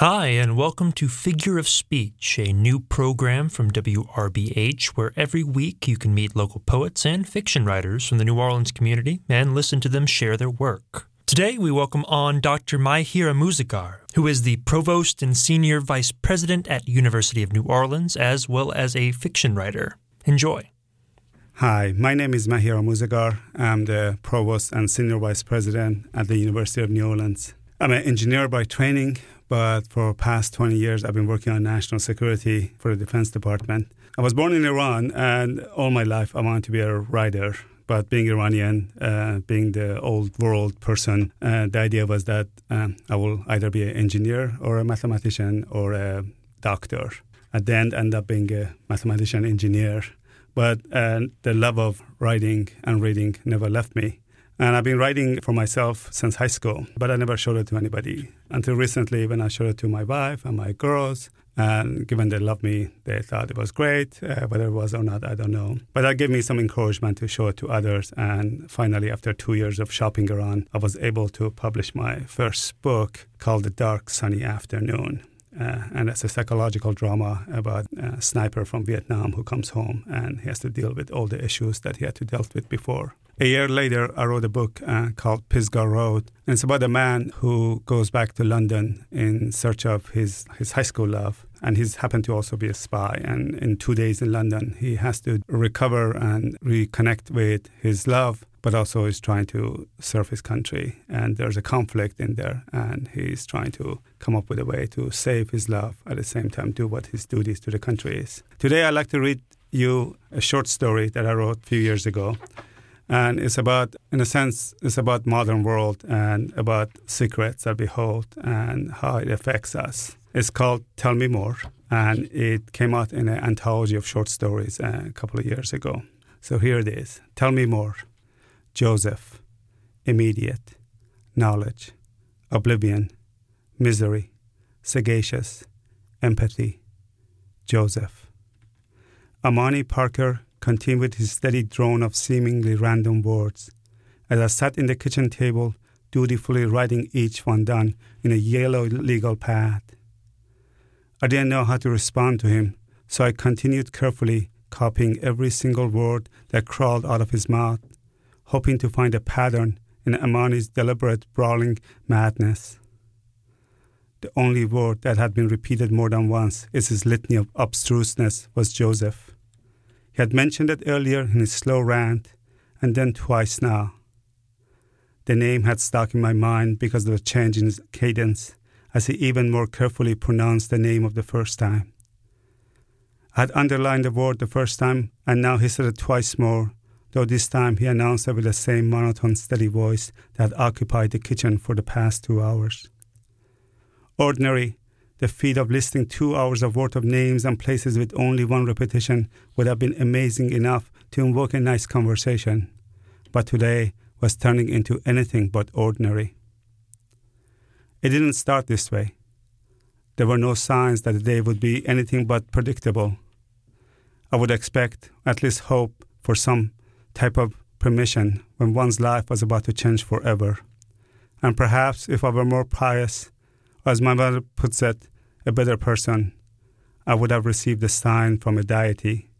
Hi, and welcome to Figure of Speech, a new program from WRBH where every week you can meet local poets and fiction writers from the New Orleans community and listen to them share their work. Today we welcome on Dr. Mahyar Amouzegar, who is the Provost and Senior Vice President at University of New Orleans, as well as a fiction writer. Enjoy. Hi, my name is Mahyar Amouzegar. I'm the Provost and Senior Vice President at the University of New Orleans. I'm an engineer by training, but for past 20 years I've been working on national security for the Defense Department. I was born in Iran, and all my life I wanted to be a writer. But being Iranian, uh, being the old world person, uh, the idea was that um, I will either be an engineer or a mathematician or a doctor. At the end, end up being a mathematician engineer. But uh, the love of writing and reading never left me. And I've been writing for myself since high school, but I never showed it to anybody until recently when I showed it to my wife and my girls. And given they love me, they thought it was great. Uh, whether it was or not, I don't know. But that gave me some encouragement to show it to others. And finally, after two years of shopping around, I was able to publish my first book called The Dark Sunny Afternoon. Uh, and it's a psychological drama about a sniper from Vietnam who comes home and he has to deal with all the issues that he had to deal with before. A year later, I wrote a book uh, called Pisgah Road. And it's about a man who goes back to London in search of his, his high school love. And he's happened to also be a spy. And in two days in London, he has to recover and reconnect with his love, but also is trying to serve his country. And there's a conflict in there. And he's trying to come up with a way to save his love at the same time, do what his duties to the country is. Today, I'd like to read you a short story that I wrote a few years ago and it's about in a sense it's about modern world and about secrets that we hold and how it affects us it's called tell me more and it came out in an anthology of short stories uh, a couple of years ago so here it is tell me more joseph immediate knowledge oblivion misery sagacious empathy joseph amani parker continued his steady drone of seemingly random words. As I sat in the kitchen table, dutifully writing each one down in a yellow legal pad. I didn't know how to respond to him, so I continued carefully copying every single word that crawled out of his mouth, hoping to find a pattern in Amani's deliberate brawling madness. The only word that had been repeated more than once is his litany of obstruseness was Joseph. He had mentioned it earlier in his slow rant, and then twice now. The name had stuck in my mind because of the change in his cadence, as he even more carefully pronounced the name of the first time. I had underlined the word the first time, and now he said it twice more, though this time he announced it with the same monotone, steady voice that had occupied the kitchen for the past two hours. Ordinary, the feat of listing two hours of worth of names and places with only one repetition would have been amazing enough to invoke a nice conversation, but today was turning into anything but ordinary. It didn't start this way. There were no signs that the day would be anything but predictable. I would expect, at least hope, for some type of permission when one's life was about to change forever. And perhaps if I were more pious, as my mother puts it, a better person, I would have received a sign from a deity.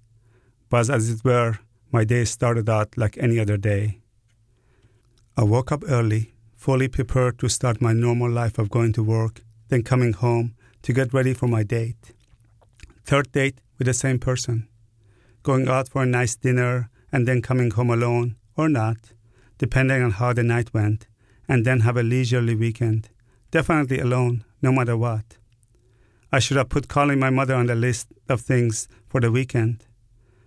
But as it were, my day started out like any other day. I woke up early, fully prepared to start my normal life of going to work, then coming home to get ready for my date. Third date with the same person. Going out for a nice dinner and then coming home alone, or not, depending on how the night went, and then have a leisurely weekend. Definitely alone, no matter what. I should have put calling my mother on the list of things for the weekend.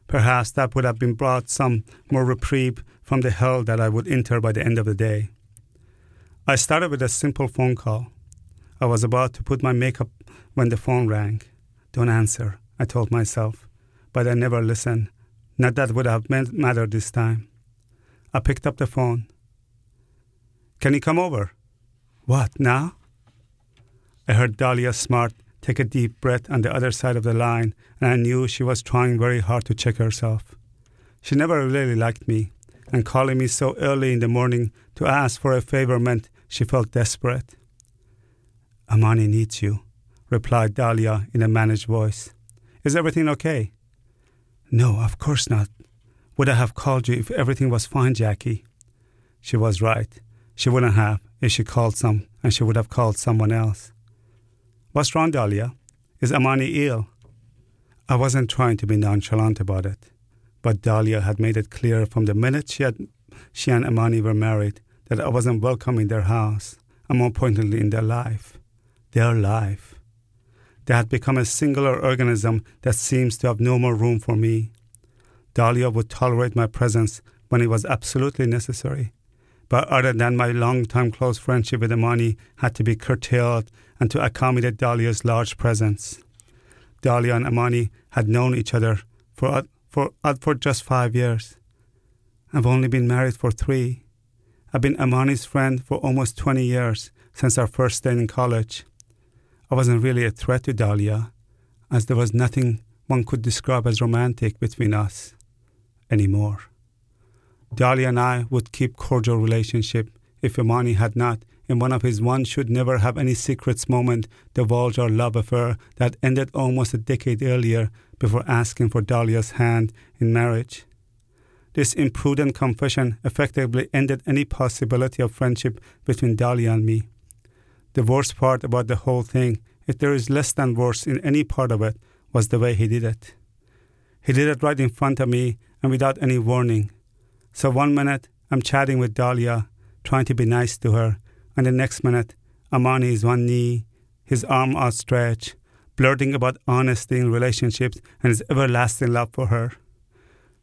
Perhaps that would have been brought some more reprieve from the hell that I would enter by the end of the day. I started with a simple phone call. I was about to put my makeup when the phone rang. Don't answer, I told myself, but I never listened. Not that would have mattered this time. I picked up the phone. Can you come over? What, now? I heard Dahlia Smart take a deep breath on the other side of the line, and I knew she was trying very hard to check herself. She never really liked me, and calling me so early in the morning to ask for a favor meant she felt desperate. Amani needs you, replied Dahlia in a managed voice. Is everything okay? No, of course not. Would I have called you if everything was fine, Jackie? She was right. She wouldn't have if she called some, and she would have called someone else. What's wrong, Dahlia? Is Amani ill? I wasn't trying to be nonchalant about it, but Dahlia had made it clear from the minute she, had, she and Amani were married that I wasn't welcome in their house, and more importantly, in their life. Their life. They had become a singular organism that seems to have no more room for me. Dahlia would tolerate my presence when it was absolutely necessary. But other than my long-time close friendship with Amani had to be curtailed and to accommodate Dahlia's large presence. Dahlia and Amani had known each other for, for, for just five years. I've only been married for three. I've been Amani's friend for almost 20 years since our first day in college. I wasn't really a threat to Dahlia, as there was nothing one could describe as romantic between us anymore. Dahlia and I would keep cordial relationship if Amani had not, in one of his one should never have any secrets moment, divulged our love affair that ended almost a decade earlier before asking for Dahlia's hand in marriage. This imprudent confession effectively ended any possibility of friendship between Dahlia and me. The worst part about the whole thing, if there is less than worse in any part of it, was the way he did it. He did it right in front of me and without any warning. So one minute I'm chatting with Dahlia, trying to be nice to her, and the next minute Amani is one knee, his arm outstretched, blurting about honesty in relationships and his everlasting love for her.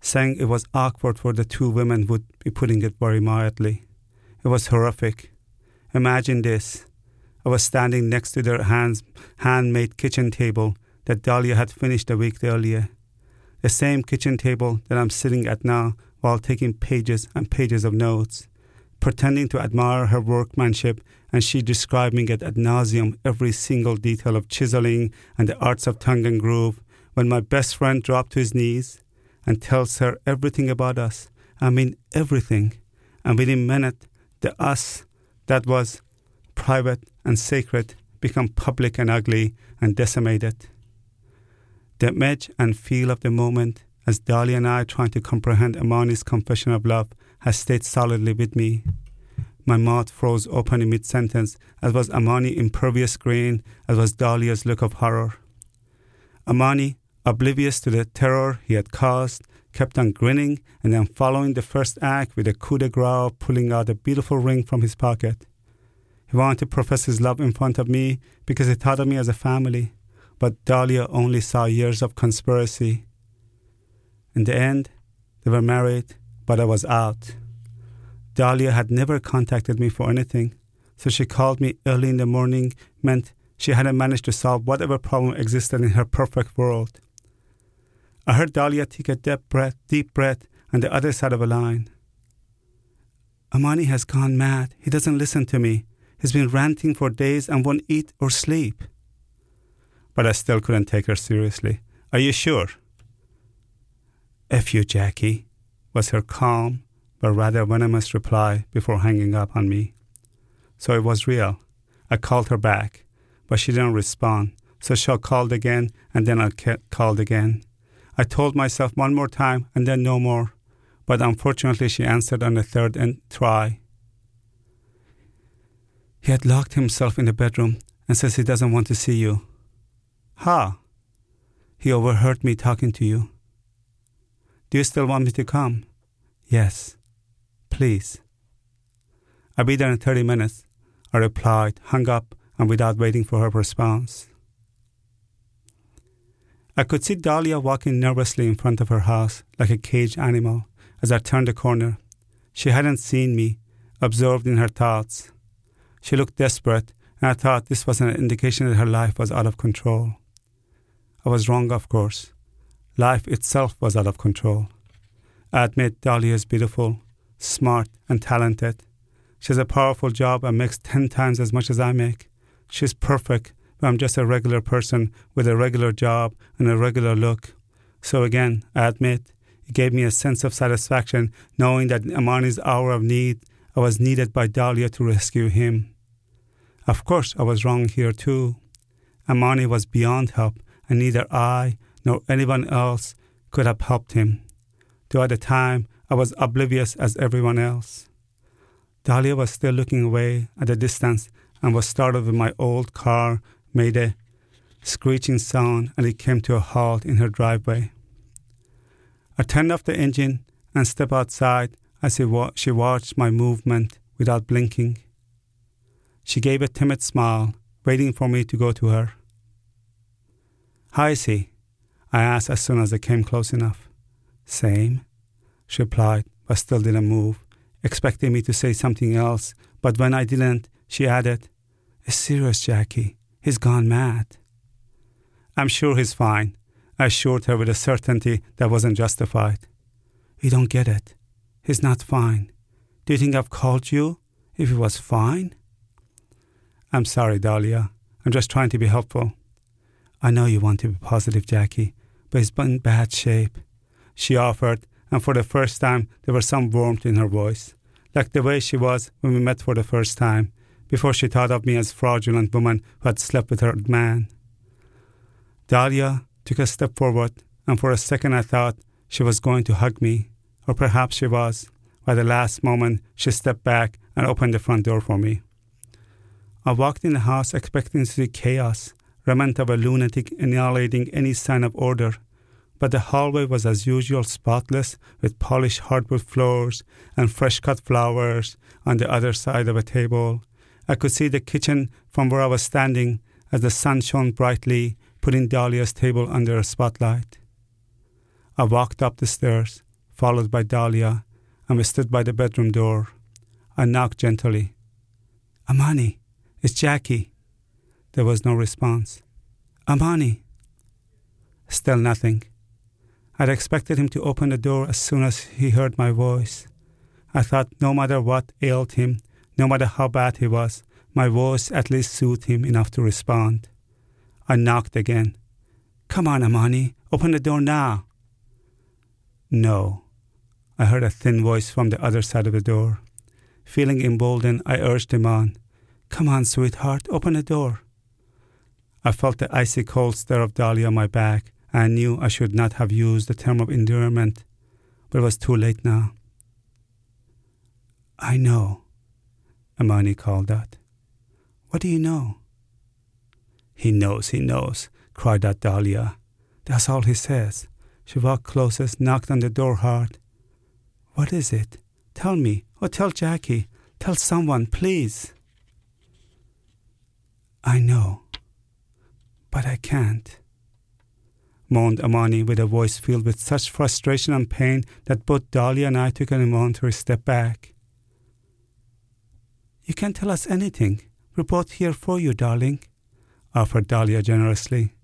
Saying it was awkward for the two women would be putting it very mildly. It was horrific. Imagine this. I was standing next to their hands, handmade kitchen table that Dahlia had finished a week earlier. The same kitchen table that I'm sitting at now while taking pages and pages of notes, pretending to admire her workmanship, and she describing it ad nauseum every single detail of chiseling and the arts of tongue and groove, when my best friend dropped to his knees and tells her everything about us. I mean everything. And within a minute, the us that was private and sacred, become public and ugly and decimated. The image and feel of the moment, as Dahlia and I trying to comprehend Amani's confession of love, has stayed solidly with me. My mouth froze open in mid sentence, as was Amani impervious grin, as was Dahlia's look of horror. Amani, oblivious to the terror he had caused, kept on grinning and then following the first act with a coup de grace, pulling out a beautiful ring from his pocket. He wanted to profess his love in front of me because he thought of me as a family, but Dahlia only saw years of conspiracy. In the end, they were married, but I was out. Dahlia had never contacted me for anything, so she called me early in the morning meant she hadn't managed to solve whatever problem existed in her perfect world. I heard Dahlia take a deep breath, deep breath on the other side of the line. Amani has gone mad. He doesn't listen to me. He's been ranting for days and won't eat or sleep. But I still couldn't take her seriously. Are you sure? F you, Jackie, was her calm but rather venomous reply before hanging up on me. So it was real. I called her back, but she didn't respond. So she called again, and then I called again. I told myself one more time and then no more, but unfortunately she answered on the third and try. He had locked himself in the bedroom and says he doesn't want to see you. Ha! He overheard me talking to you. Do you still want me to come? Yes. Please. I'll be there in 30 minutes, I replied, hung up, and without waiting for her response. I could see Dahlia walking nervously in front of her house like a caged animal as I turned the corner. She hadn't seen me, absorbed in her thoughts. She looked desperate, and I thought this was an indication that her life was out of control. I was wrong, of course. Life itself was out of control. I admit Dahlia is beautiful, smart, and talented. She has a powerful job and makes ten times as much as I make. She's perfect, I'm just a regular person with a regular job and a regular look. So again, I admit, it gave me a sense of satisfaction knowing that in Amani's hour of need, I was needed by Dahlia to rescue him. Of course, I was wrong here too. Amani was beyond help, and neither I nor anyone else could have helped him. Though at the time I was oblivious as everyone else. Dahlia was still looking away at a distance and was startled when my old car made a screeching sound and it came to a halt in her driveway. I turned off the engine and stepped outside as she watched my movement without blinking. She gave a timid smile, waiting for me to go to her. How is he? I asked as soon as I came close enough. Same, she replied, but still didn't move, expecting me to say something else. But when I didn't, she added, It's serious, Jackie. He's gone mad. I'm sure he's fine, I assured her with a certainty that wasn't justified. You don't get it. He's not fine. Do you think I've called you if he was fine? I'm sorry, Dahlia. I'm just trying to be helpful. I know you want to be positive, Jackie, but he's in bad shape. She offered, and for the first time there was some warmth in her voice, like the way she was when we met for the first time, before she thought of me as a fraudulent woman who had slept with her man. Dahlia took a step forward, and for a second I thought she was going to hug me, or perhaps she was. By the last moment, she stepped back and opened the front door for me. I walked in the house expecting to see chaos, remnant of a lunatic annihilating any sign of order. But the hallway was as usual spotless, with polished hardwood floors and fresh cut flowers on the other side of a table. I could see the kitchen from where I was standing as the sun shone brightly, putting Dahlia's table under a spotlight. I walked up the stairs, followed by Dahlia, and we stood by the bedroom door. I knocked gently. Amani, it's Jackie. There was no response. Amani. Still nothing. I'd expected him to open the door as soon as he heard my voice. I thought no matter what ailed him, no matter how bad he was, my voice at least soothed him enough to respond. I knocked again. Come on, Amani, open the door now. No. I heard a thin voice from the other side of the door. Feeling emboldened, I urged him on. Come on, sweetheart, open the door. I felt the icy cold stare of Dahlia on my back, and I knew I should not have used the term of endearment, but it was too late now. I know, Amani called out. What do you know? He knows, he knows, cried out Dahlia. That's all he says. She walked closest, knocked on the door hard. What is it? Tell me, or tell Jackie. Tell someone, please. I know, but I can't, moaned Amani with a voice filled with such frustration and pain that both Dahlia and I took an involuntary step back. You can tell us anything. We're both here for you, darling, offered Dahlia generously.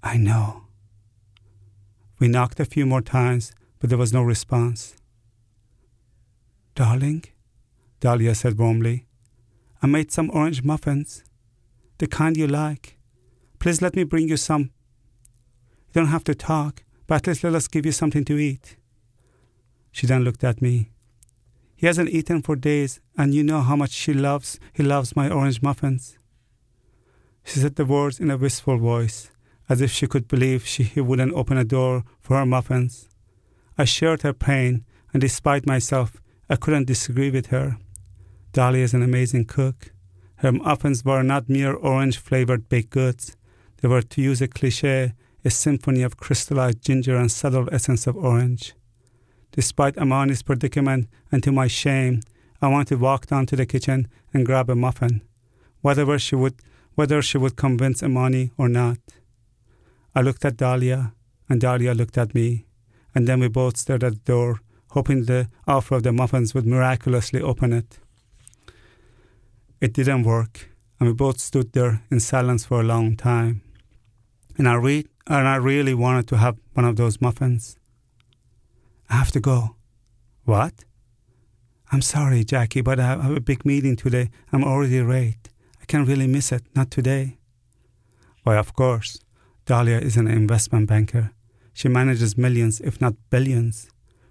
I know. We knocked a few more times, but there was no response. Darling, Dahlia said warmly, I made some orange muffins the kind you like. Please let me bring you some. You don't have to talk, but at least let us give you something to eat. She then looked at me. He hasn't eaten for days, and you know how much she loves, he loves my orange muffins. She said the words in a wistful voice, as if she could believe she, he wouldn't open a door for her muffins. I shared her pain, and despite myself, I couldn't disagree with her. Dahlia is an amazing cook. Her muffins were not mere orange flavored baked goods. They were, to use a cliche, a symphony of crystallized ginger and subtle essence of orange. Despite Amani's predicament, and to my shame, I wanted to walk down to the kitchen and grab a muffin, whether she would, whether she would convince Amani or not. I looked at Dahlia, and Dahlia looked at me, and then we both stared at the door, hoping the offer of the muffins would miraculously open it. It didn't work, and we both stood there in silence for a long time. And I, re- and I really wanted to have one of those muffins. I have to go. What? I'm sorry, Jackie, but I have a big meeting today. I'm already late. I can't really miss it, not today. Why, of course. Dahlia is an investment banker. She manages millions, if not billions.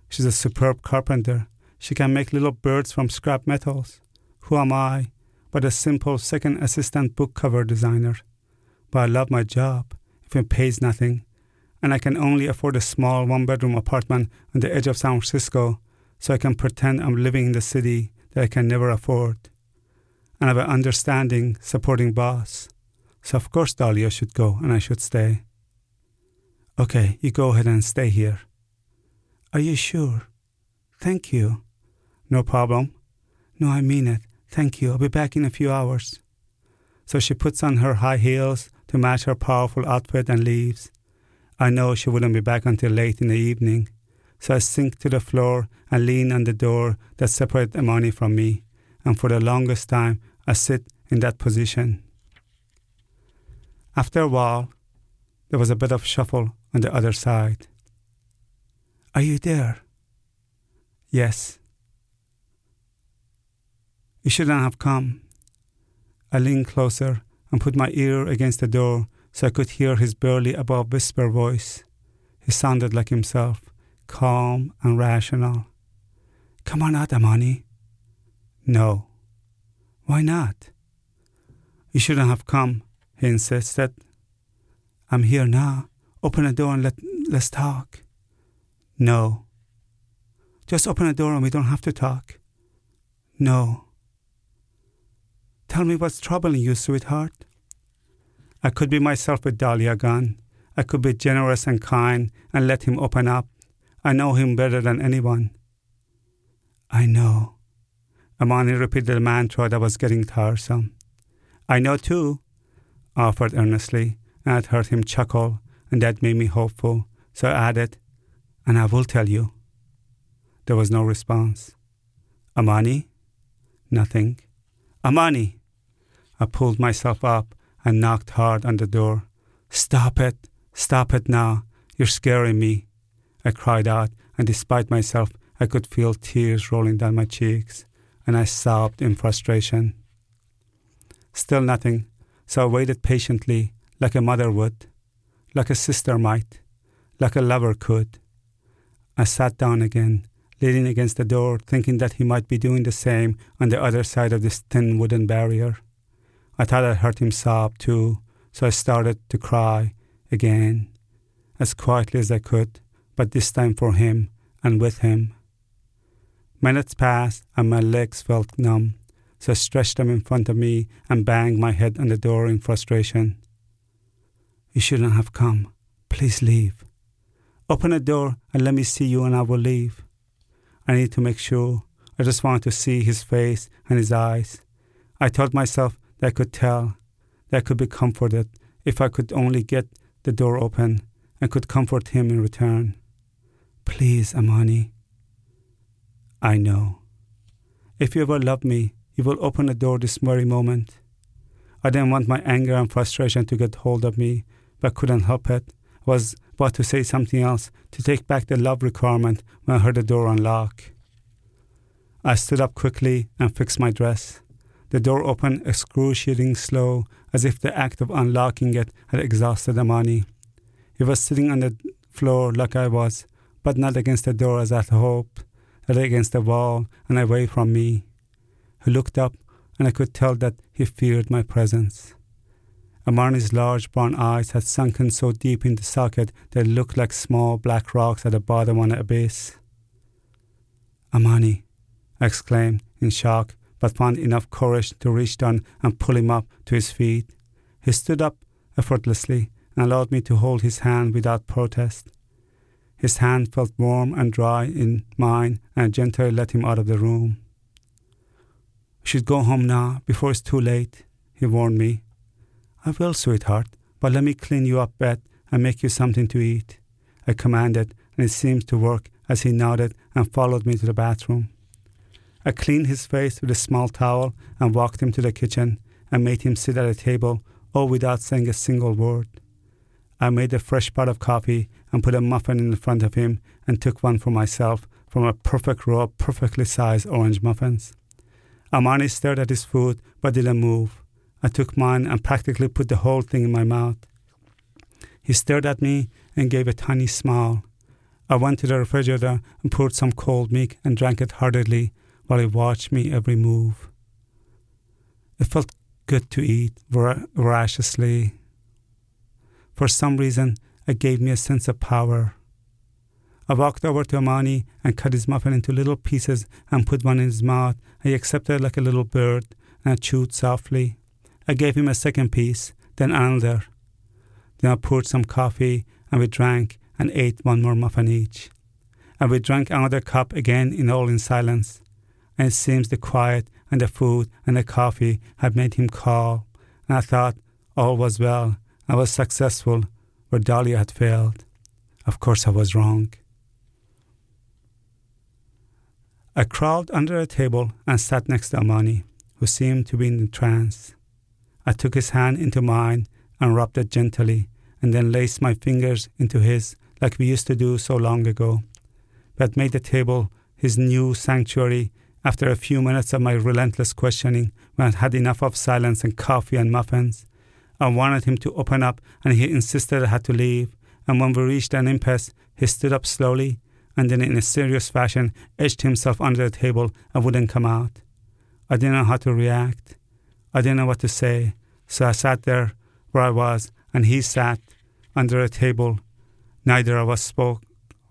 She's a superb carpenter. She can make little birds from scrap metals. Who am I? but a simple second assistant book cover designer. but I love my job if it pays nothing, and I can only afford a small one bedroom apartment on the edge of San Francisco, so I can pretend I'm living in the city that I can never afford. And I have an understanding, supporting boss. So of course Dahlia should go and I should stay. Okay, you go ahead and stay here. Are you sure? Thank you. No problem. No, I mean it. Thank you. I'll be back in a few hours. So she puts on her high heels to match her powerful outfit and leaves. I know she wouldn't be back until late in the evening, so I sink to the floor and lean on the door that separates Amani from me, and for the longest time I sit in that position. After a while, there was a bit of shuffle on the other side. Are you there? Yes. You shouldn't have come. I leaned closer and put my ear against the door so I could hear his barely above whisper voice. He sounded like himself, calm and rational. Come on out, Amani. No. Why not? You shouldn't have come, he insisted. I'm here now. Open the door and let, let's talk. No. Just open the door and we don't have to talk. No. Tell me what's troubling you, sweetheart. I could be myself with Dahlia gone. I could be generous and kind and let him open up. I know him better than anyone. I know. Amani repeated the mantra that was getting tiresome. I know too, offered earnestly, and it heard him chuckle, and that made me hopeful. So I added, and I will tell you. There was no response. Amani? Nothing. Amani! I pulled myself up and knocked hard on the door. Stop it! Stop it now! You're scaring me! I cried out, and despite myself, I could feel tears rolling down my cheeks, and I sobbed in frustration. Still nothing, so I waited patiently, like a mother would, like a sister might, like a lover could. I sat down again, leaning against the door, thinking that he might be doing the same on the other side of this thin wooden barrier. I thought I heard him sob too, so I started to cry again, as quietly as I could, but this time for him and with him. Minutes passed and my legs felt numb, so I stretched them in front of me and banged my head on the door in frustration. You shouldn't have come. Please leave. Open the door and let me see you, and I will leave. I need to make sure. I just want to see his face and his eyes. I told myself that I could tell, that could be comforted if I could only get the door open and could comfort him in return. Please, Amani. I know. If you ever love me, you will open the door this very moment. I didn't want my anger and frustration to get hold of me, but couldn't help it. I was about to say something else, to take back the love requirement when I heard the door unlock. I stood up quickly and fixed my dress. The door opened excruciating slow, as if the act of unlocking it had exhausted Amani. He was sitting on the floor like I was, but not against the door as I had hoped, but against the wall and away from me. He looked up, and I could tell that he feared my presence. Amani's large brown eyes had sunken so deep in the socket they looked like small black rocks at the bottom of an abyss. Amani, I exclaimed in shock, but found enough courage to reach down and pull him up to his feet. He stood up effortlessly and allowed me to hold his hand without protest. His hand felt warm and dry in mine, and I gently let him out of the room. We should go home now before it's too late, he warned me. I will, sweetheart, but let me clean you up bed and make you something to eat. I commanded, and it seemed to work as he nodded and followed me to the bathroom. I cleaned his face with a small towel and walked him to the kitchen and made him sit at a table, all without saying a single word. I made a fresh pot of coffee and put a muffin in front of him and took one for myself from a perfect row of perfectly sized orange muffins. Amani stared at his food but didn't move. I took mine and practically put the whole thing in my mouth. He stared at me and gave a tiny smile. I went to the refrigerator and poured some cold milk and drank it heartily while he watched me every move. It felt good to eat voraciously, for some reason, it gave me a sense of power. I walked over to Amani and cut his muffin into little pieces and put one in his mouth. He accepted like a little bird and chewed softly. I gave him a second piece, then another. Then I poured some coffee and we drank and ate one more muffin each. And we drank another cup again in all in silence. And it seems the quiet and the food and the coffee had made him calm. And I thought all was well. I was successful where Dahlia had failed. Of course, I was wrong. I crawled under a table and sat next to Amani, who seemed to be in a trance. I took his hand into mine and rubbed it gently, and then laced my fingers into his like we used to do so long ago. But made the table his new sanctuary after a few minutes of my relentless questioning when I'd had enough of silence and coffee and muffins. I wanted him to open up, and he insisted I had to leave. And when we reached an impasse, he stood up slowly and then, in a serious fashion, edged himself under the table and wouldn't come out. I didn't know how to react. I didn't know what to say. So I sat there where I was, and he sat under a table. Neither of us spoke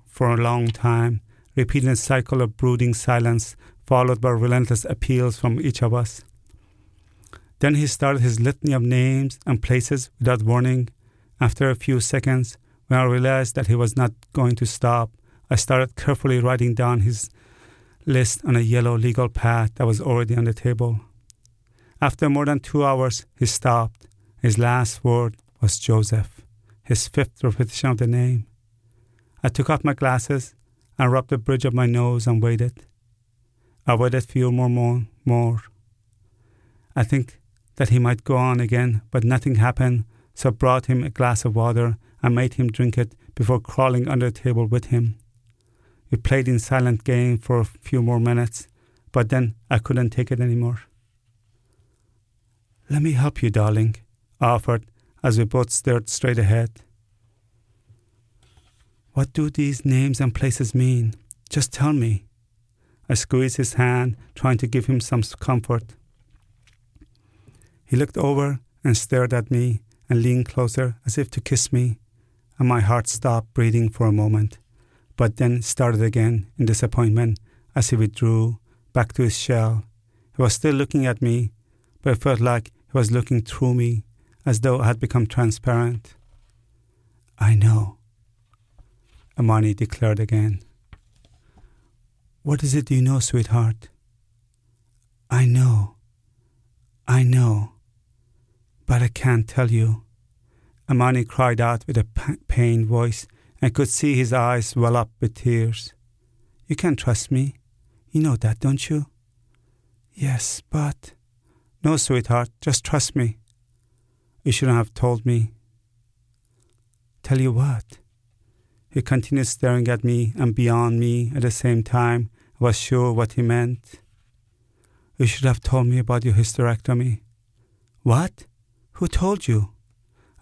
for a long time, repeating a cycle of brooding silence, followed by relentless appeals from each of us. Then he started his litany of names and places without warning. After a few seconds, when I realized that he was not going to stop, I started carefully writing down his list on a yellow legal pad that was already on the table. After more than two hours, he stopped. His last word was Joseph, his fifth repetition of the name. I took off my glasses and rubbed the bridge of my nose and waited. I waited a few more, more, more. I think that he might go on again, but nothing happened, so brought him a glass of water and made him drink it before crawling under the table with him. We played in silent game for a few more minutes, but then I couldn't take it anymore. Let me help you, darling, I offered as we both stared straight ahead. What do these names and places mean? Just tell me. I squeezed his hand, trying to give him some comfort. He looked over and stared at me and leaned closer as if to kiss me, and my heart stopped breathing for a moment but then started again in disappointment as he withdrew back to his shell. He was still looking at me, but it felt like he was looking through me, as though I had become transparent. I know, Amani declared again. What is it you know, sweetheart? I know. I know. But I can't tell you. Amani cried out with a pained voice I could see his eyes well up with tears. You can trust me. You know that, don't you? Yes, but. No, sweetheart, just trust me. You shouldn't have told me. Tell you what? He continued staring at me and beyond me at the same time. I was sure what he meant. You should have told me about your hysterectomy. What? Who told you?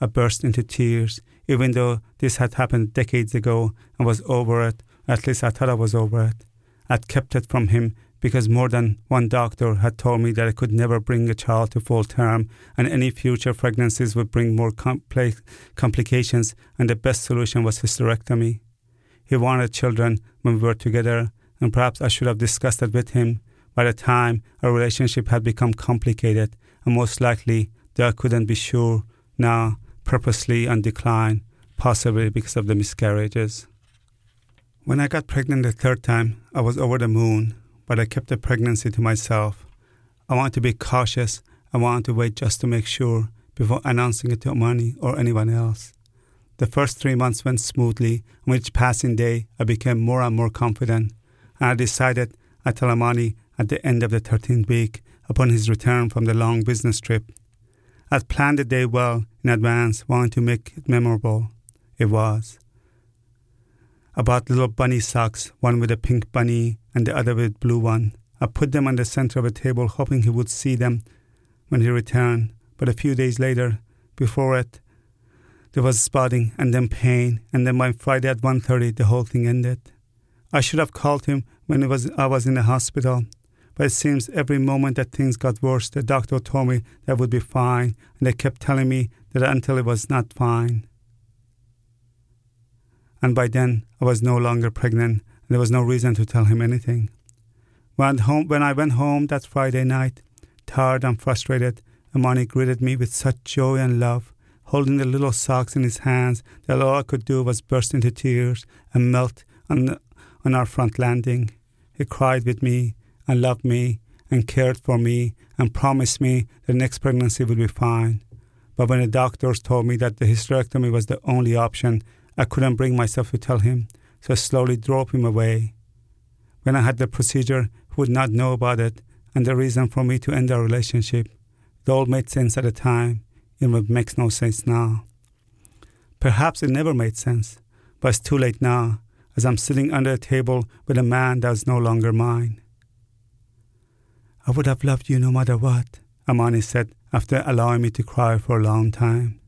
I burst into tears, even though this had happened decades ago and was over it. At least I thought I was over it. I'd kept it from him because more than one doctor had told me that I could never bring a child to full term and any future pregnancies would bring more complications and the best solution was hysterectomy. He wanted children when we were together and perhaps I should have discussed it with him. By the time our relationship had become complicated and most likely that I couldn't be sure now purposely on decline, possibly because of the miscarriages. When I got pregnant the third time, I was over the moon, but I kept the pregnancy to myself. I wanted to be cautious. I wanted to wait just to make sure before announcing it to Amani or anyone else. The first three months went smoothly, and with each passing day, I became more and more confident. And I decided I'd tell Amani at the end of the 13th week, upon his return from the long business trip, I'd planned the day well in advance, wanting to make it memorable. It was. I bought little bunny socks, one with a pink bunny and the other with blue one. I put them on the center of a table, hoping he would see them when he returned. But a few days later, before it, there was spotting and then pain, and then by Friday at 1.30, the whole thing ended. I should have called him when was, I was in the hospital. But it seems every moment that things got worse, the doctor told me that would be fine, and they kept telling me that until it was not fine. and by then I was no longer pregnant, there was no reason to tell him anything. When, home, when I went home that Friday night, tired and frustrated, Amani greeted me with such joy and love, holding the little socks in his hands that all I could do was burst into tears and melt on, on our front landing. He cried with me and loved me and cared for me and promised me the next pregnancy would be fine. But when the doctors told me that the hysterectomy was the only option, I couldn't bring myself to tell him, so I slowly drove him away. When I had the procedure, he would not know about it and the reason for me to end our relationship. It all made sense at the time, and it makes no sense now. Perhaps it never made sense, but it's too late now, as I'm sitting under a table with a man that's no longer mine. I would have loved you no matter what, Amani said after allowing me to cry for a long time.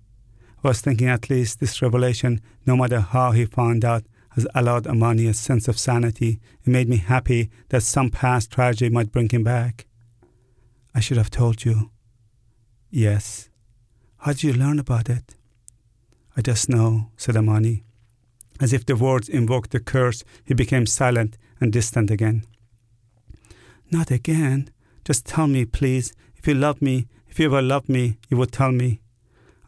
I was thinking at least this revelation, no matter how he found out, has allowed Amani a sense of sanity. It made me happy that some past tragedy might bring him back. I should have told you. Yes. How did you learn about it? I just know, said Amani. As if the words invoked the curse, he became silent and distant again. Not again. Just tell me, please. If you love me, if you ever loved me, you would tell me.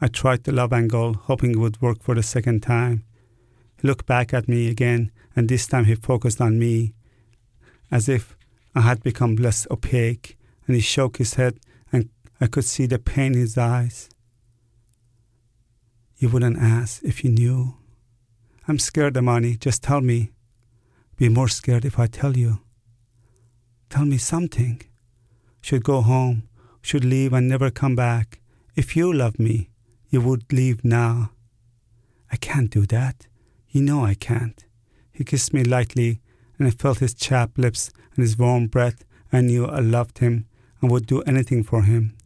I tried the love angle, hoping it would work for the second time. Looked back at me again, and this time he focused on me, as if I had become less opaque, and he shook his head, and I could see the pain in his eyes. You wouldn't ask if you knew. I'm scared, Amani. Just tell me. Be more scared if I tell you. Tell me something. Should go home, should leave and never come back. If you love me, you would leave now. I can't do that. You know I can't. He kissed me lightly, and I felt his chapped lips and his warm breath. I knew I loved him and would do anything for him.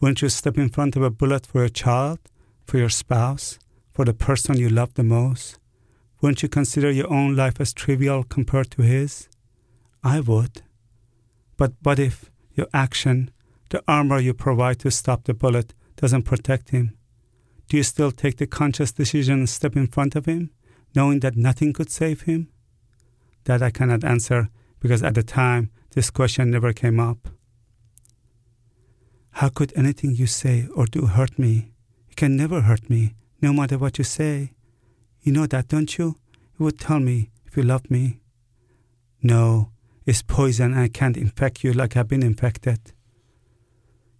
Wouldn't you step in front of a bullet for your child, for your spouse, for the person you love the most? Wouldn't you consider your own life as trivial compared to his? I would. But what if your action, the armor you provide to stop the bullet, doesn't protect him? Do you still take the conscious decision and step in front of him, knowing that nothing could save him? That I cannot answer because at the time this question never came up. How could anything you say or do hurt me? You can never hurt me, no matter what you say. You know that, don't you? You would tell me if you loved me. No, it's poison and I can't infect you like I've been infected.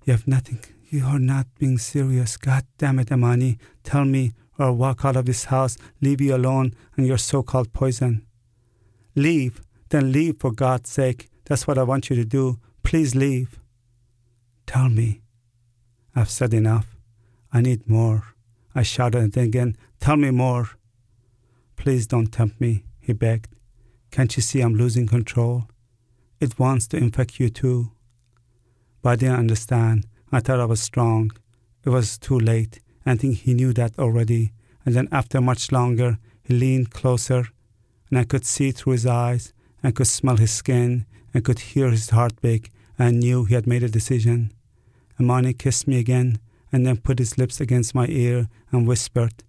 You have nothing. You are not being serious. God damn it, Amani. Tell me or walk out of this house, leave you alone and your so called poison. Leave. Then leave for God's sake. That's what I want you to do. Please leave. Tell me. I've said enough. I need more. I shouted again, Tell me more. Please don't tempt me, he begged. Can't you see I'm losing control? It wants to infect you too. But I didn't understand. I thought I was strong. It was too late. I think he knew that already. And then, after much longer, he leaned closer, and I could see through his eyes, and could smell his skin, and could hear his heartbeat, and knew he had made a decision. Amani kissed me again, and then put his lips against my ear and whispered.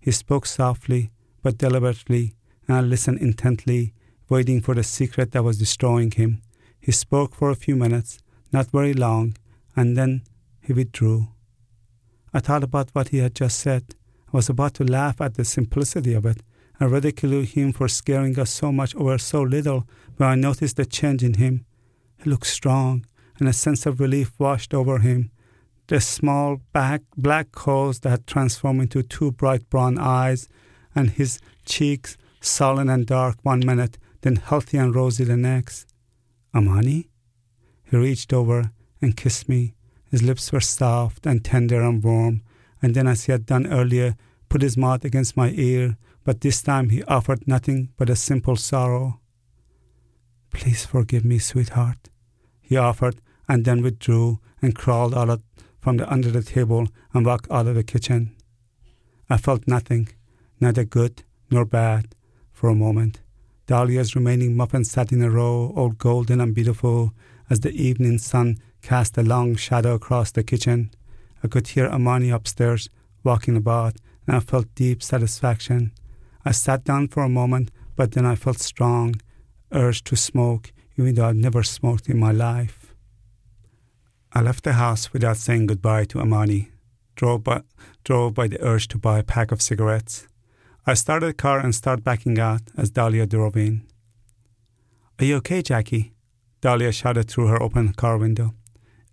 He spoke softly, but deliberately, and I listened intently, waiting for the secret that was destroying him. He spoke for a few minutes, not very long, and then he withdrew. I thought about what he had just said. I was about to laugh at the simplicity of it and ridicule him for scaring us so much over so little when I noticed the change in him. He looked strong, and a sense of relief washed over him. The small back, black curls that had transformed into two bright brown eyes, and his cheeks sullen and dark one minute, then healthy and rosy the next. Amani? He reached over and kissed me. His lips were soft and tender and warm, and then, as he had done earlier, put his mouth against my ear, but this time he offered nothing but a simple sorrow. Please forgive me, sweetheart, he offered, and then withdrew and crawled out from the under the table and walked out of the kitchen. I felt nothing, neither good nor bad, for a moment. Dahlia's remaining muffins sat in a row, all golden and beautiful, as the evening sun cast a long shadow across the kitchen. I could hear Amani upstairs walking about, and I felt deep satisfaction. I sat down for a moment, but then I felt strong urge to smoke, even though I'd never smoked in my life. I left the house without saying goodbye to Amani, drove by, drove by the urge to buy a pack of cigarettes. I started the car and started backing out as Dahlia drove in. Are you okay, Jackie? Dahlia shouted through her open car window.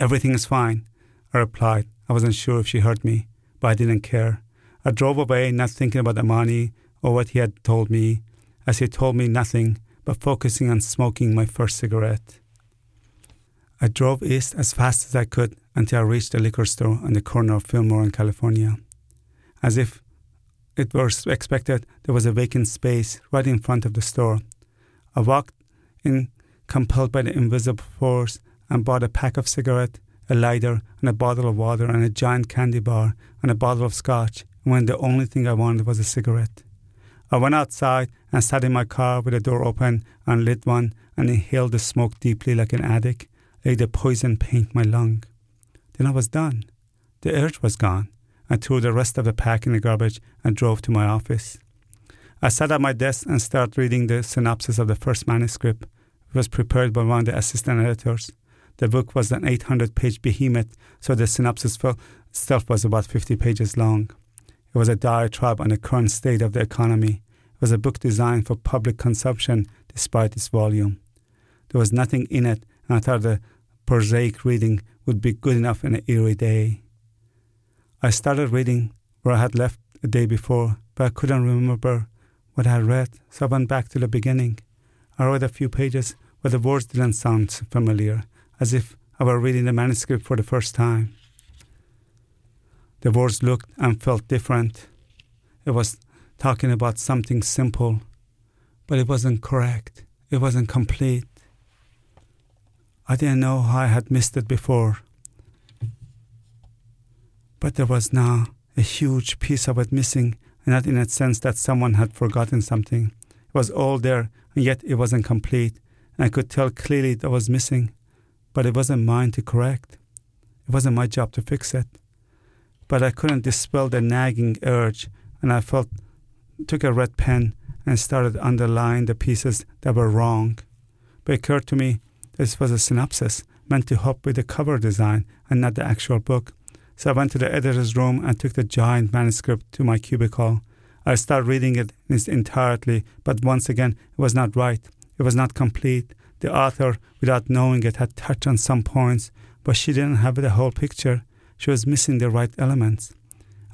Everything is fine, I replied. I wasn't sure if she heard me, but I didn't care. I drove away, not thinking about Amani or what he had told me, as he told me nothing but focusing on smoking my first cigarette. I drove east as fast as I could until I reached a liquor store on the corner of Fillmore and California. As if it was expected, there was a vacant space right in front of the store. I walked in, compelled by the invisible force, and bought a pack of cigarettes, a lighter, and a bottle of water, and a giant candy bar, and a bottle of scotch, when the only thing I wanted was a cigarette. I went outside and sat in my car with the door open and lit one and inhaled the smoke deeply like an addict, let the poison paint my lung. Then I was done. The urge was gone. I threw the rest of the pack in the garbage and drove to my office. I sat at my desk and started reading the synopsis of the first manuscript. It was prepared by one of the assistant editors. The book was an 800 page behemoth, so the synopsis itself was about 50 pages long. It was a diatribe on the current state of the economy. It was a book designed for public consumption despite its volume. There was nothing in it, and I thought the prosaic reading would be good enough in an eerie day. I started reading where I had left the day before, but I couldn't remember what I had read, so I went back to the beginning. I read a few pages where the words didn't sound familiar, as if I were reading the manuscript for the first time. The words looked and felt different. It was talking about something simple, but it wasn't correct. It wasn't complete. I didn't know how I had missed it before. But there was now a huge piece of it missing, not in a sense that someone had forgotten something. It was all there, and yet it wasn't complete, and I could tell clearly that was missing, but it wasn't mine to correct. It wasn't my job to fix it but I couldn't dispel the nagging urge, and I felt took a red pen and started underlining the pieces that were wrong. But it occurred to me this was a synopsis meant to help with the cover design and not the actual book. So I went to the editor's room and took the giant manuscript to my cubicle. I started reading it in its entirety, but once again it was not right. It was not complete. The author, without knowing it, had touched on some points, but she didn't have the whole picture. She was missing the right elements.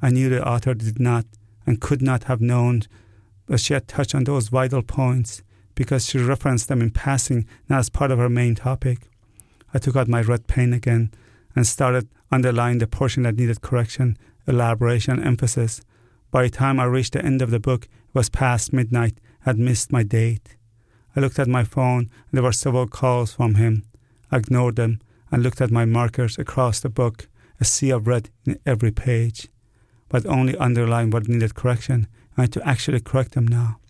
I knew the author did not and could not have known that she had touched on those vital points because she referenced them in passing, not as part of her main topic. I took out my red pen again and started underlining the portion that needed correction, elaboration, emphasis. By the time I reached the end of the book, it was past midnight. I had missed my date. I looked at my phone, there were several calls from him. I ignored them and looked at my markers across the book a sea of red in every page, but only underline what needed correction. I had to actually correct them now.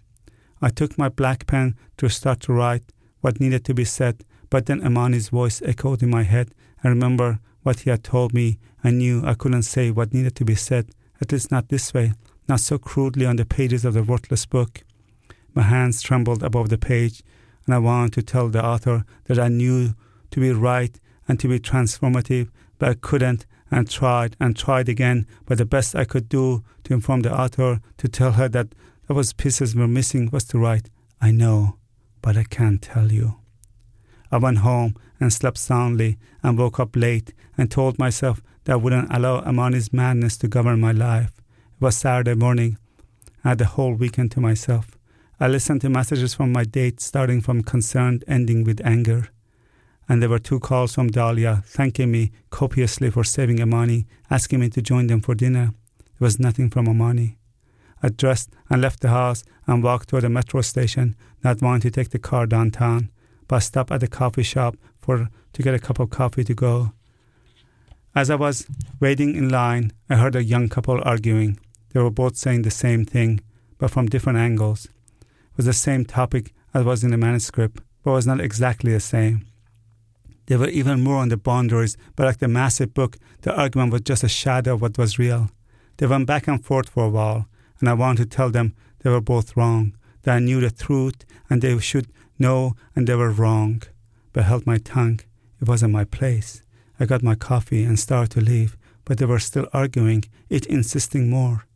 I took my black pen to start to write what needed to be said, but then Amani's voice echoed in my head. I remember what he had told me. I knew I couldn't say what needed to be said, at least not this way, not so crudely on the pages of the worthless book. My hands trembled above the page, and I wanted to tell the author that I knew to be right and to be transformative, but I couldn't and tried and tried again, but the best I could do to inform the author to tell her that those pieces were missing was to write, I know, but I can't tell you. I went home and slept soundly and woke up late and told myself that I wouldn't allow Amani's madness to govern my life. It was Saturday morning. I had the whole weekend to myself. I listened to messages from my date, starting from concerned, ending with anger and there were two calls from Dahlia thanking me copiously for saving Amani, asking me to join them for dinner. There was nothing from Amani. I dressed and left the house and walked to the metro station, not wanting to take the car downtown, but I stopped at the coffee shop for to get a cup of coffee to go. As I was waiting in line, I heard a young couple arguing. They were both saying the same thing, but from different angles. Was the same topic as was in the manuscript, but was not exactly the same. They were even more on the boundaries, but like the massive book, the argument was just a shadow of what was real. They went back and forth for a while, and I wanted to tell them they were both wrong, that I knew the truth and they should know and they were wrong, but held my tongue. It wasn't my place. I got my coffee and started to leave, but they were still arguing, each insisting more.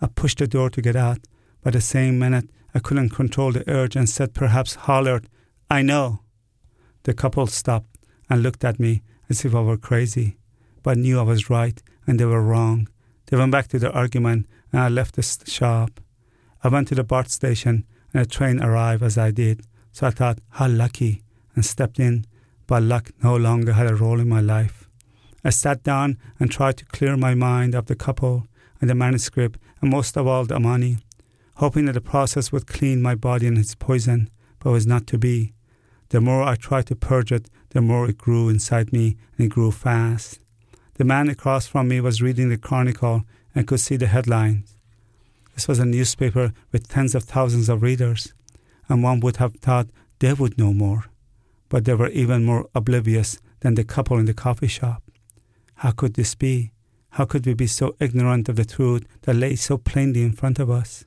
I pushed the door to get out, but the same minute I couldn't control the urge and said, perhaps hollered, I know. The couple stopped and looked at me as if I were crazy, but knew I was right and they were wrong. They went back to their argument and I left the shop. I went to the BART station and a train arrived as I did, so I thought, how lucky, and stepped in, but luck no longer had a role in my life. I sat down and tried to clear my mind of the couple and the manuscript, and most of all the money, hoping that the process would clean my body and its poison, but it was not to be. The more I tried to purge it, the more it grew inside me, and it grew fast. The man across from me was reading the Chronicle and could see the headlines. This was a newspaper with tens of thousands of readers, and one would have thought they would know more. But they were even more oblivious than the couple in the coffee shop. How could this be? How could we be so ignorant of the truth that lay so plainly in front of us?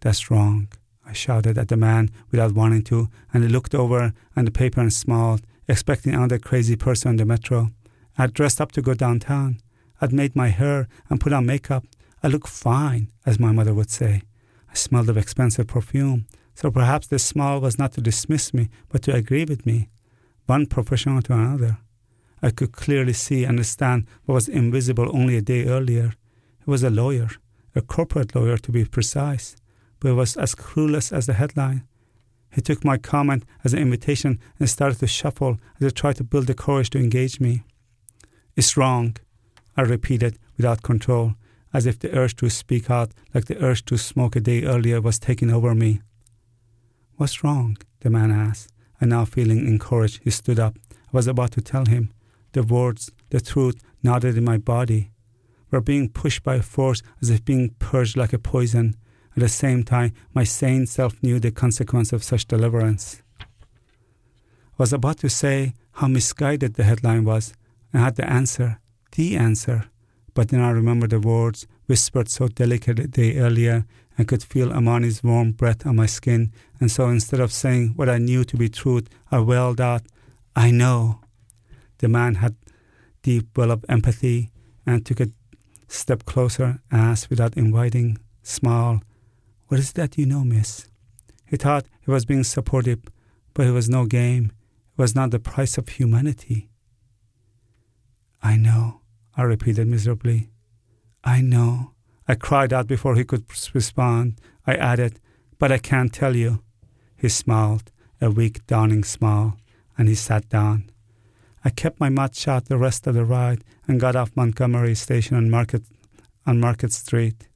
That's wrong, I shouted at the man without wanting to, and he looked over at the paper and smiled, expecting another crazy person on the metro. I'd dressed up to go downtown. I'd made my hair and put on makeup. I looked fine, as my mother would say. I smelled of expensive perfume, so perhaps the smile was not to dismiss me, but to agree with me, one professional to another. I could clearly see and understand what was invisible only a day earlier. He was a lawyer, a corporate lawyer to be precise, but it was as clueless as the headline. He took my comment as an invitation and started to shuffle as he tried to build the courage to engage me. It's wrong, I repeated without control, as if the urge to speak out, like the urge to smoke a day earlier, was taking over me. What's wrong? the man asked, and now feeling encouraged, he stood up. I was about to tell him. The words, the truth, nodded in my body. Were being pushed by force as if being purged like a poison. At the same time, my sane self knew the consequence of such deliverance. I was about to say how misguided the headline was, and had the answer, the answer, but then I remembered the words whispered so delicately a day earlier and could feel Amani's warm breath on my skin. And so instead of saying what I knew to be truth, I wailed out, I know. The man had deep well of empathy and took a step closer, asked without inviting, smile, What is that you know, miss? He thought he was being supportive, but it was no game. It was not the price of humanity. I know. I repeated miserably. I know. I cried out before he could respond. I added, But I can't tell you. He smiled, a weak, dawning smile, and he sat down. I kept my mouth shut the rest of the ride and got off Montgomery Station on Market, on Market Street.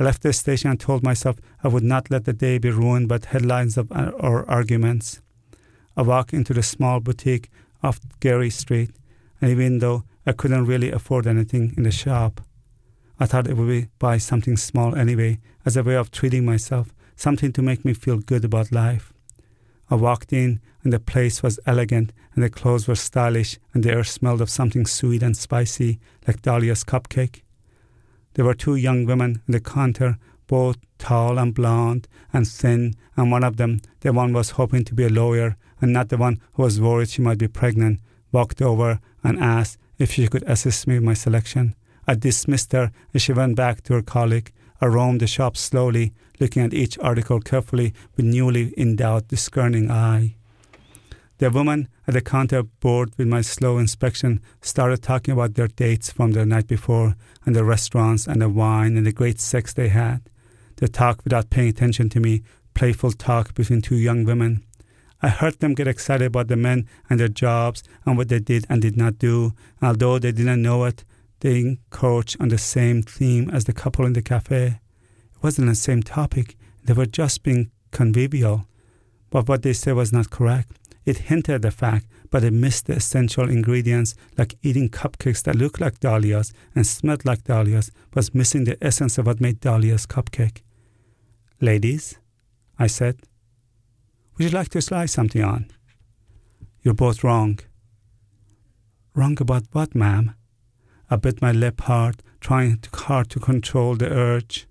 I left the station and told myself I would not let the day be ruined by headlines of, uh, or arguments. I walked into the small boutique off Geary Street, and even though I couldn't really afford anything in the shop. I thought it would be buy something small anyway, as a way of treating myself, something to make me feel good about life. I walked in, and the place was elegant, and the clothes were stylish, and the air smelled of something sweet and spicy, like Dahlia's cupcake. There were two young women in the counter, both tall and blonde and thin, and one of them, the one was hoping to be a lawyer, and not the one who was worried she might be pregnant, walked over and asked if she could assist me with my selection. I dismissed her and she went back to her colleague. I roamed the shop slowly, looking at each article carefully with newly endowed, discerning eye. The woman at the counter, bored with my slow inspection, started talking about their dates from the night before, and the restaurants, and the wine, and the great sex they had. The talk without paying attention to me, playful talk between two young women. I heard them get excited about the men and their jobs and what they did and did not do. Although they didn't know it, they encroached on the same theme as the couple in the cafe. It wasn't the same topic, they were just being convivial. But what they said was not correct. It hinted the fact, but it missed the essential ingredients, like eating cupcakes that looked like dahlias and smelled like dahlias, was missing the essence of what made dahlia's cupcake. Ladies, I said, would you like to slice something on? You're both wrong. Wrong about what, ma'am? I bit my lip hard, trying hard to control the urge.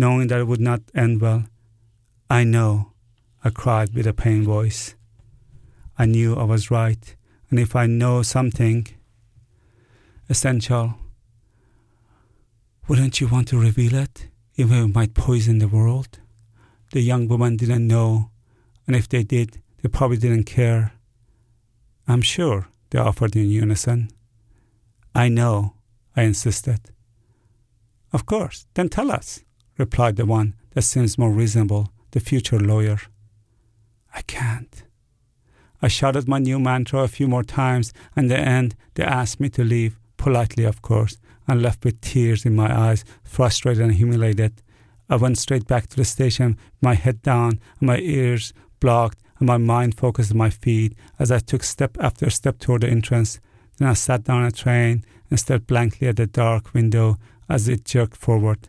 knowing that it would not end well. I know, I cried with a pained voice. I knew I was right, and if I know something essential, wouldn't you want to reveal it, even if it might poison the world? The young woman didn't know, and if they did, they probably didn't care. I'm sure, they offered in unison. I know, I insisted. Of course, then tell us, replied the one that seems more reasonable, the future lawyer. I can't. I shouted my new mantra a few more times, and in the end, they asked me to leave, politely, of course, and left with tears in my eyes, frustrated and humiliated. I went straight back to the station, my head down and my ears blocked, and my mind focused on my feet as I took step after step toward the entrance. Then I sat down on a train and stared blankly at the dark window as it jerked forward.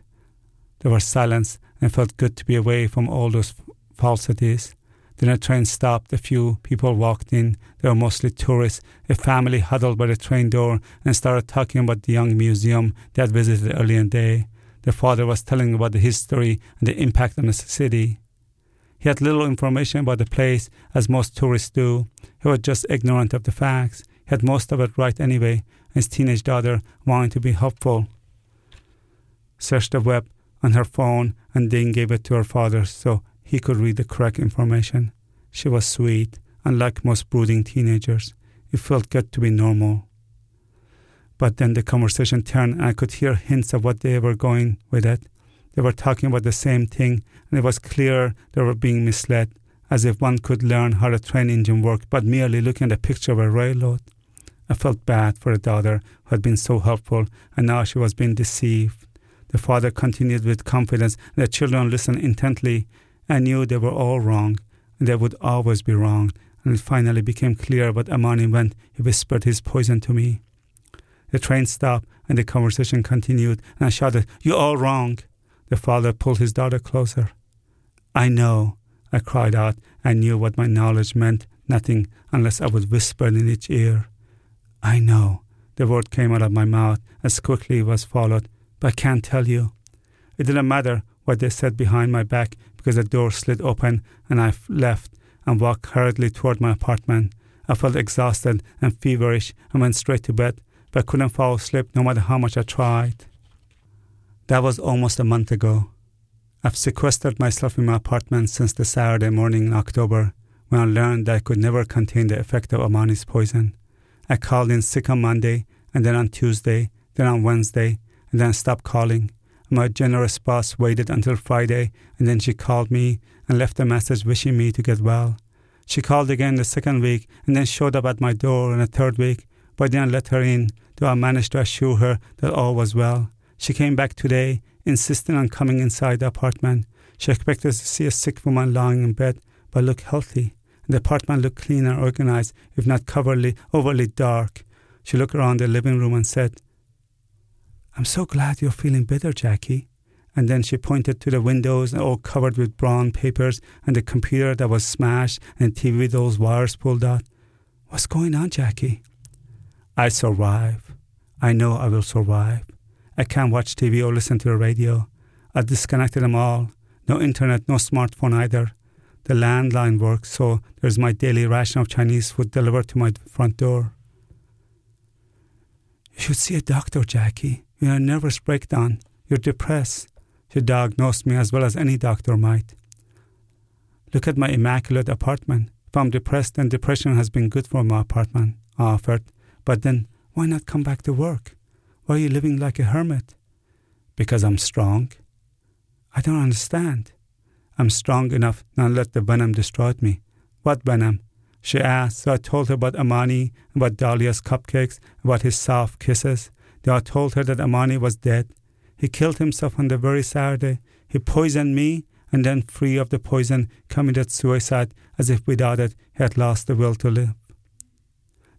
There was silence, and it felt good to be away from all those falsities. Then a train stopped. A few people walked in. They were mostly tourists. A family huddled by the train door and started talking about the young museum they had visited earlier in the day. The father was telling about the history and the impact on the city. He had little information about the place, as most tourists do. He was just ignorant of the facts. He had most of it right anyway. His teenage daughter, wanting to be helpful, searched the web on her phone and then gave it to her father so he could read the correct information. She was sweet, unlike most brooding teenagers. It felt good to be normal. But then the conversation turned, and I could hear hints of what they were going with it. They were talking about the same thing, and it was clear they were being misled, as if one could learn how a train engine worked by merely looking at a picture of a railroad. I felt bad for the daughter who had been so helpful, and now she was being deceived. The father continued with confidence, and the children listened intently. I knew they were all wrong, and they would always be wrong. And it finally became clear what Amani meant. He whispered his poison to me. The train stopped, and the conversation continued, and I shouted, You're all wrong. The father pulled his daughter closer. I know, I cried out. I knew what my knowledge meant nothing unless I was whispered in each ear. I know. The word came out of my mouth as quickly was followed, but I can't tell you. It didn't matter what they said behind my back because the door slid open and I left and walked hurriedly toward my apartment. I felt exhausted and feverish and went straight to bed, but couldn't fall asleep no matter how much I tried. That was almost a month ago. I've sequestered myself in my apartment since the Saturday morning in October when I learned that I could never contain the effect of Amani's poison. I called in sick on Monday, and then on Tuesday, then on Wednesday, and then I stopped calling. My generous boss waited until Friday, and then she called me and left a message wishing me to get well. She called again the second week, and then showed up at my door in the third week, but I didn't let her in, though I managed to assure her that all was well. She came back today, insisting on coming inside the apartment. She expected to see a sick woman lying in bed, but looked healthy. The apartment looked clean and organized, if not covertly, overly dark. She looked around the living room and said, I'm so glad you're feeling better, Jackie. And then she pointed to the windows all covered with brown papers and the computer that was smashed and TV with those wires pulled out. What's going on, Jackie? I survive. I know I will survive. I can't watch TV or listen to the radio. I disconnected them all. No internet, no smartphone either. The landline works, so there's my daily ration of Chinese food delivered to my front door. You should see a doctor, Jackie. You're a nervous breakdown. You're depressed. She diagnosed me as well as any doctor might. Look at my immaculate apartment. If I'm depressed, then depression has been good for my apartment, I offered. But then, why not come back to work? Why are you living like a hermit? Because I'm strong. I don't understand. I'm strong enough not to let the venom destroy me. What venom? She asked, so I told her about Amani, about Dahlia's cupcakes, about his soft kisses. Then I told her that Amani was dead. He killed himself on the very Saturday. He poisoned me, and then, free of the poison, committed suicide as if without it he had lost the will to live.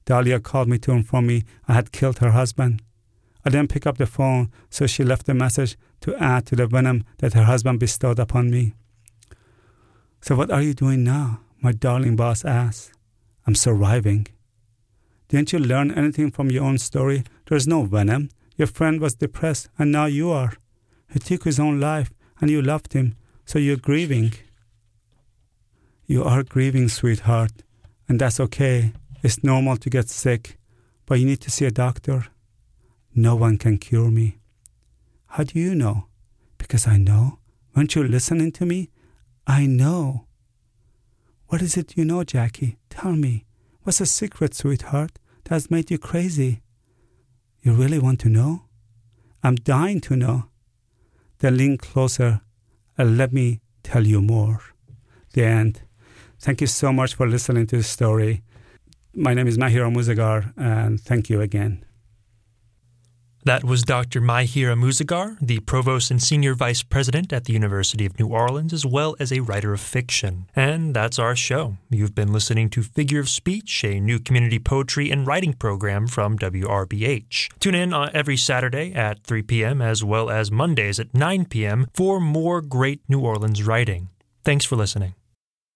Dahlia called me to inform me I had killed her husband. I didn't pick up the phone, so she left a message to add to the venom that her husband bestowed upon me. So, what are you doing now? My darling boss asked. I'm surviving. Didn't you learn anything from your own story? There's no venom. Your friend was depressed, and now you are. He took his own life, and you loved him, so you're grieving. You are grieving, sweetheart, and that's okay. It's normal to get sick, but you need to see a doctor. No one can cure me. How do you know? Because I know. Weren't you listening to me? I know. What is it you know, Jackie? Tell me. What's the secret, sweetheart, that has made you crazy? You really want to know? I'm dying to know. Then lean closer and let me tell you more. The end. Thank you so much for listening to this story. My name is Mahyar Amouzegar, and thank you again. That was Dr. Mahyar Amouzegar, the Provost and Senior Vice President at the University of New Orleans, as well as a writer of fiction. And that's our show. You've been listening to Figure of Speech, a new community poetry and writing program from WRBH. Tune in uh, every Saturday at 3 p.m. as well as Mondays at 9 p.m. for more great New Orleans writing. Thanks for listening.